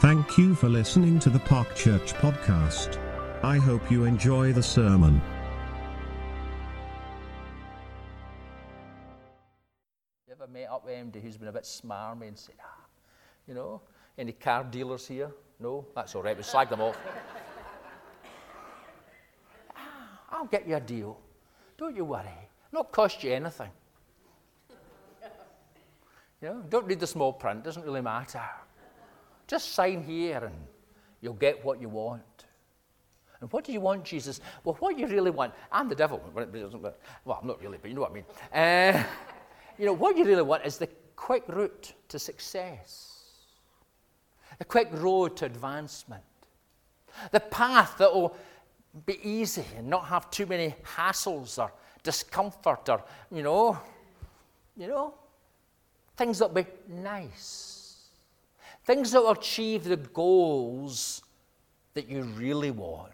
Thank you for listening to the Park Church podcast. I hope you enjoy the sermon. You ever met up with anybody who's been a bit smarmy and said, ah, you know, any car dealers here? No? That's all right, we slag them off. ah, I'll get you a deal. Don't you worry. Not cost you anything. You know, don't read the small print, doesn't really matter. Just sign here and you'll get what you want. And what do you want, Jesus? Well, what you really want, I'm the devil. Well, I'm not really, but you know what I mean. Uh, you know, what you really want is the quick route to success, the quick road to advancement, the path that will be easy and not have too many hassles or discomfort or, you know, you know, things that will be nice. Things that will achieve the goals that you really want.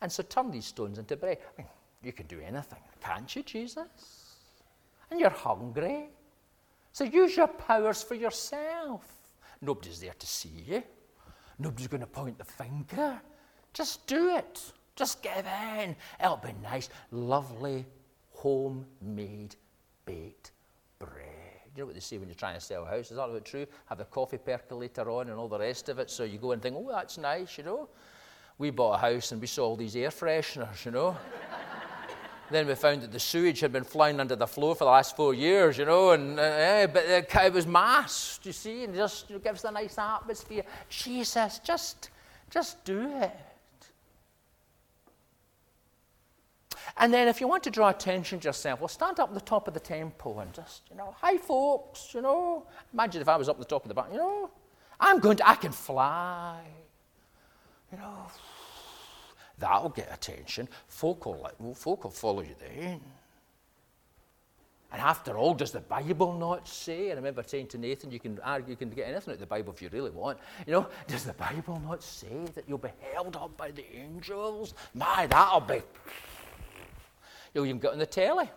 And so turn these stones into bread. I mean, you can do anything, can't you, Jesus? And you're hungry. So use your powers for yourself. Nobody's there to see you. Nobody's going to point the finger. Just do it. Just give in. It'll be nice, lovely, homemade, baked. You know what they say when you're trying to sell a house? Is that about true? Have the coffee percolator on and all the rest of it. So you go and think, oh, that's nice, you know. We bought a house and we saw all these air fresheners, you know. then we found that the sewage had been flying under the floor for the last four years, you know, and uh, eh, but it was masked, you see, and just you know, gives a nice atmosphere. Jesus, just, just do it. And then if you want to draw attention to yourself, well, stand up at the top of the temple and just, you know, hi, folks, you know. Imagine if I was up at the top of the back, you know, I'm going to, I can fly. You know, that'll get attention. Folk will, like, folk will follow you then. And after all, does the Bible not say? I remember saying to Nathan, you can argue, you can get anything out of the Bible if you really want. You know, does the Bible not say that you'll be held up by the angels? My, that'll be You'll even get on the telly.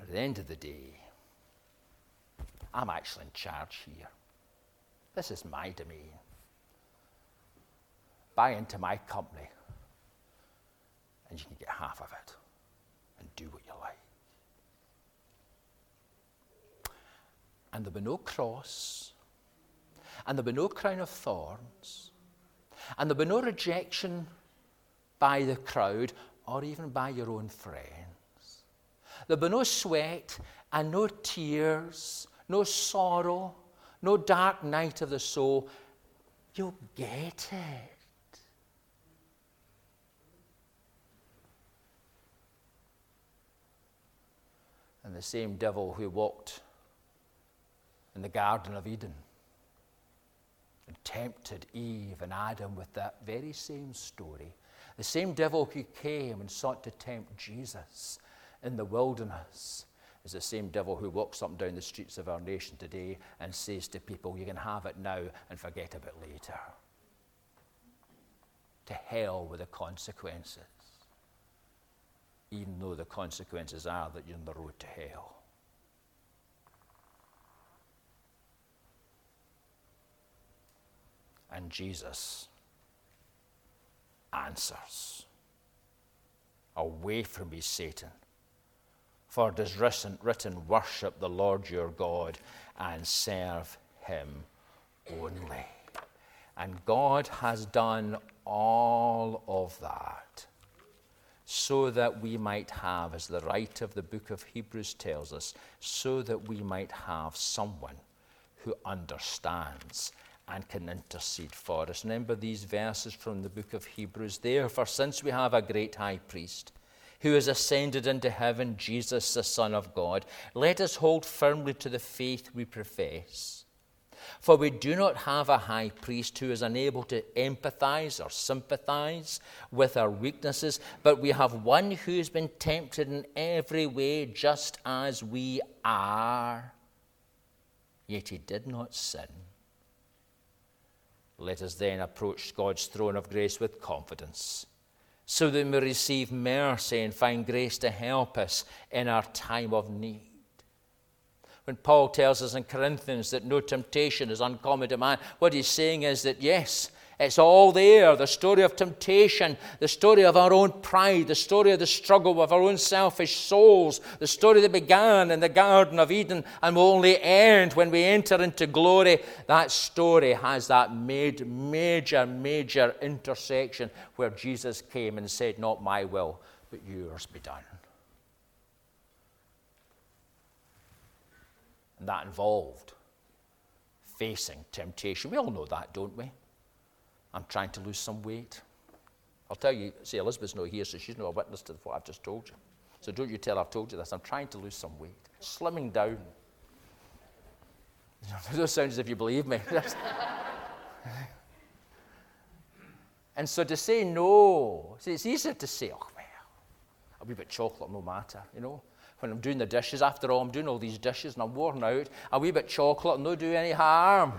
At the end of the day, I'm actually in charge here. This is my domain. Buy into my company, and you can get half of it and do what you like. And there'll be no cross, and there'll be no crown of thorns, and there'll be no rejection by the crowd or even by your own friends. There'll be no sweat and no tears, no sorrow, no dark night of the soul. You'll get it. And the same devil who walked in the Garden of Eden and tempted Eve and Adam with that very same story. The same devil who came and sought to tempt Jesus in the wilderness is the same devil who walks up and down the streets of our nation today and says to people, You can have it now and forget about later. To hell with the consequences, even though the consequences are that you're on the road to hell. And Jesus answers Away from me, Satan. For it is written, Worship the Lord your God and serve him only. And God has done all of that so that we might have, as the writer of the book of Hebrews tells us, so that we might have someone who understands and can intercede for us. Remember these verses from the book of Hebrews. Therefore, since we have a great high priest who has ascended into heaven, Jesus, the Son of God, let us hold firmly to the faith we profess. For we do not have a high priest who is unable to empathize or sympathize with our weaknesses, but we have one who has been tempted in every way just as we are. Yet he did not sin. Let us then approach God's throne of grace with confidence, so that we may receive mercy and find grace to help us in our time of need. When Paul tells us in Corinthians that no temptation is uncommon to man, what he's saying is that yes, it's all there the story of temptation, the story of our own pride, the story of the struggle with our own selfish souls, the story that began in the Garden of Eden and will only end when we enter into glory. That story has that made, major, major intersection where Jesus came and said, Not my will, but yours be done. And that involved facing temptation. We all know that, don't we? I'm trying to lose some weight. I'll tell you, see, Elizabeth's not here, so she's not a witness to what I've just told you. So don't you tell I've told you this. I'm trying to lose some weight. Slimming down. Those sounds as if you believe me. and so to say no, see, it's easier to say, oh, well, a wee bit chocolate, no matter, you know. When I'm doing the dishes, after all, I'm doing all these dishes and I'm worn out, a wee bit chocolate no do any harm.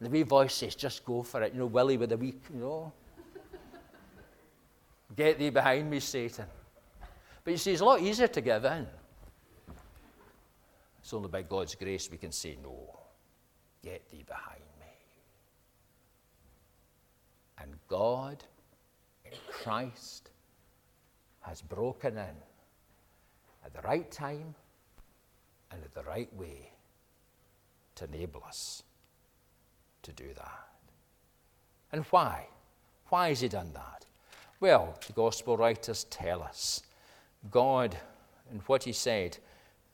The wee voice says, just go for it. You know, Willie with the wee, you know. Get thee behind me, Satan. But you see, it's a lot easier to give in. It's only by God's grace we can say, no, get thee behind me. And God, in Christ, has broken in at the right time and at the right way to enable us to do that. And why? Why has he done that? Well, the gospel writers tell us God, and what he said,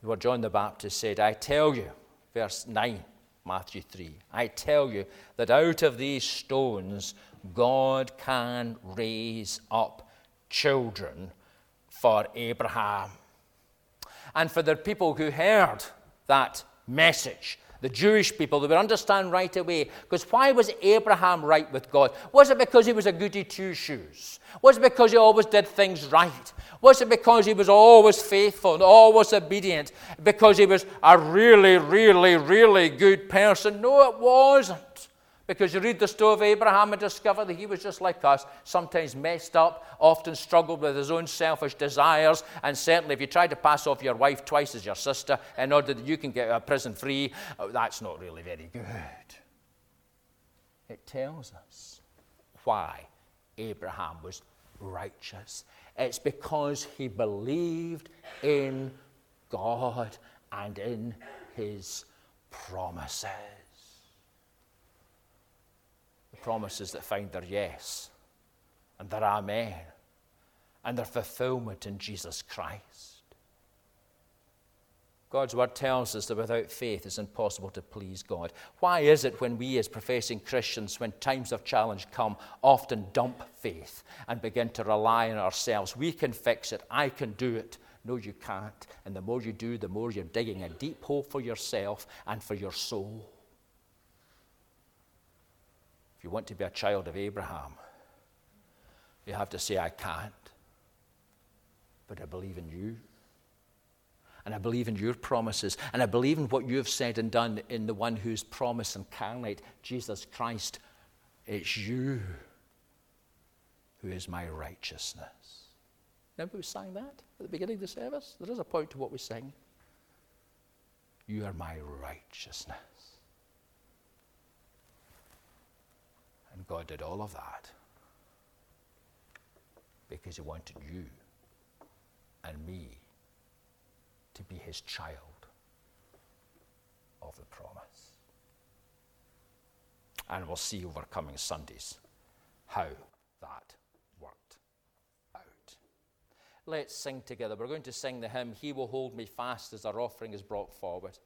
what John the Baptist said, I tell you, verse 9, Matthew 3, I tell you that out of these stones God can raise up children for Abraham. And for the people who heard that message, the Jewish people, they would understand right away. Because why was Abraham right with God? Was it because he was a goody two shoes? Was it because he always did things right? Was it because he was always faithful and always obedient? Because he was a really, really, really good person? No, it wasn't. Because you read the story of Abraham and discover that he was just like us, sometimes messed up, often struggled with his own selfish desires, and certainly if you try to pass off your wife twice as your sister in order that you can get of prison free, oh, that's not really very good. It tells us why Abraham was righteous. It's because he believed in God and in his promises promises that find their yes and their amen and their fulfillment in Jesus Christ. God's word tells us that without faith it's impossible to please God. Why is it when we, as professing Christians, when times of challenge come, often dump faith and begin to rely on ourselves? We can fix it, I can do it. No, you can't. And the more you do, the more you're digging a deep hole for yourself and for your soul you want to be a child of Abraham, you have to say, I can't, but I believe in you. And I believe in your promises. And I believe in what you have said and done in the one whose promise incarnate, Jesus Christ. It's you who is my righteousness. Remember we sang that at the beginning of the service? There is a point to what we sing. You are my righteousness. God did all of that because He wanted you and me to be His child of the promise. And we'll see over coming Sundays how that worked out. Let's sing together. We're going to sing the hymn, He Will Hold Me Fast, as our offering is brought forward.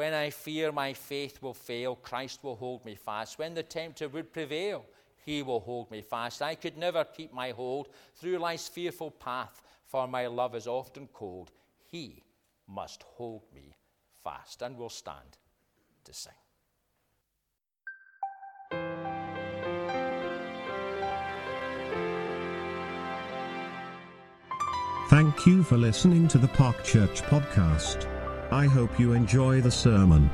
When I fear my faith will fail, Christ will hold me fast. When the tempter would prevail, he will hold me fast. I could never keep my hold through life's fearful path, for my love is often cold. He must hold me fast. And we'll stand to sing. Thank you for listening to the Park Church podcast. I hope you enjoy the sermon.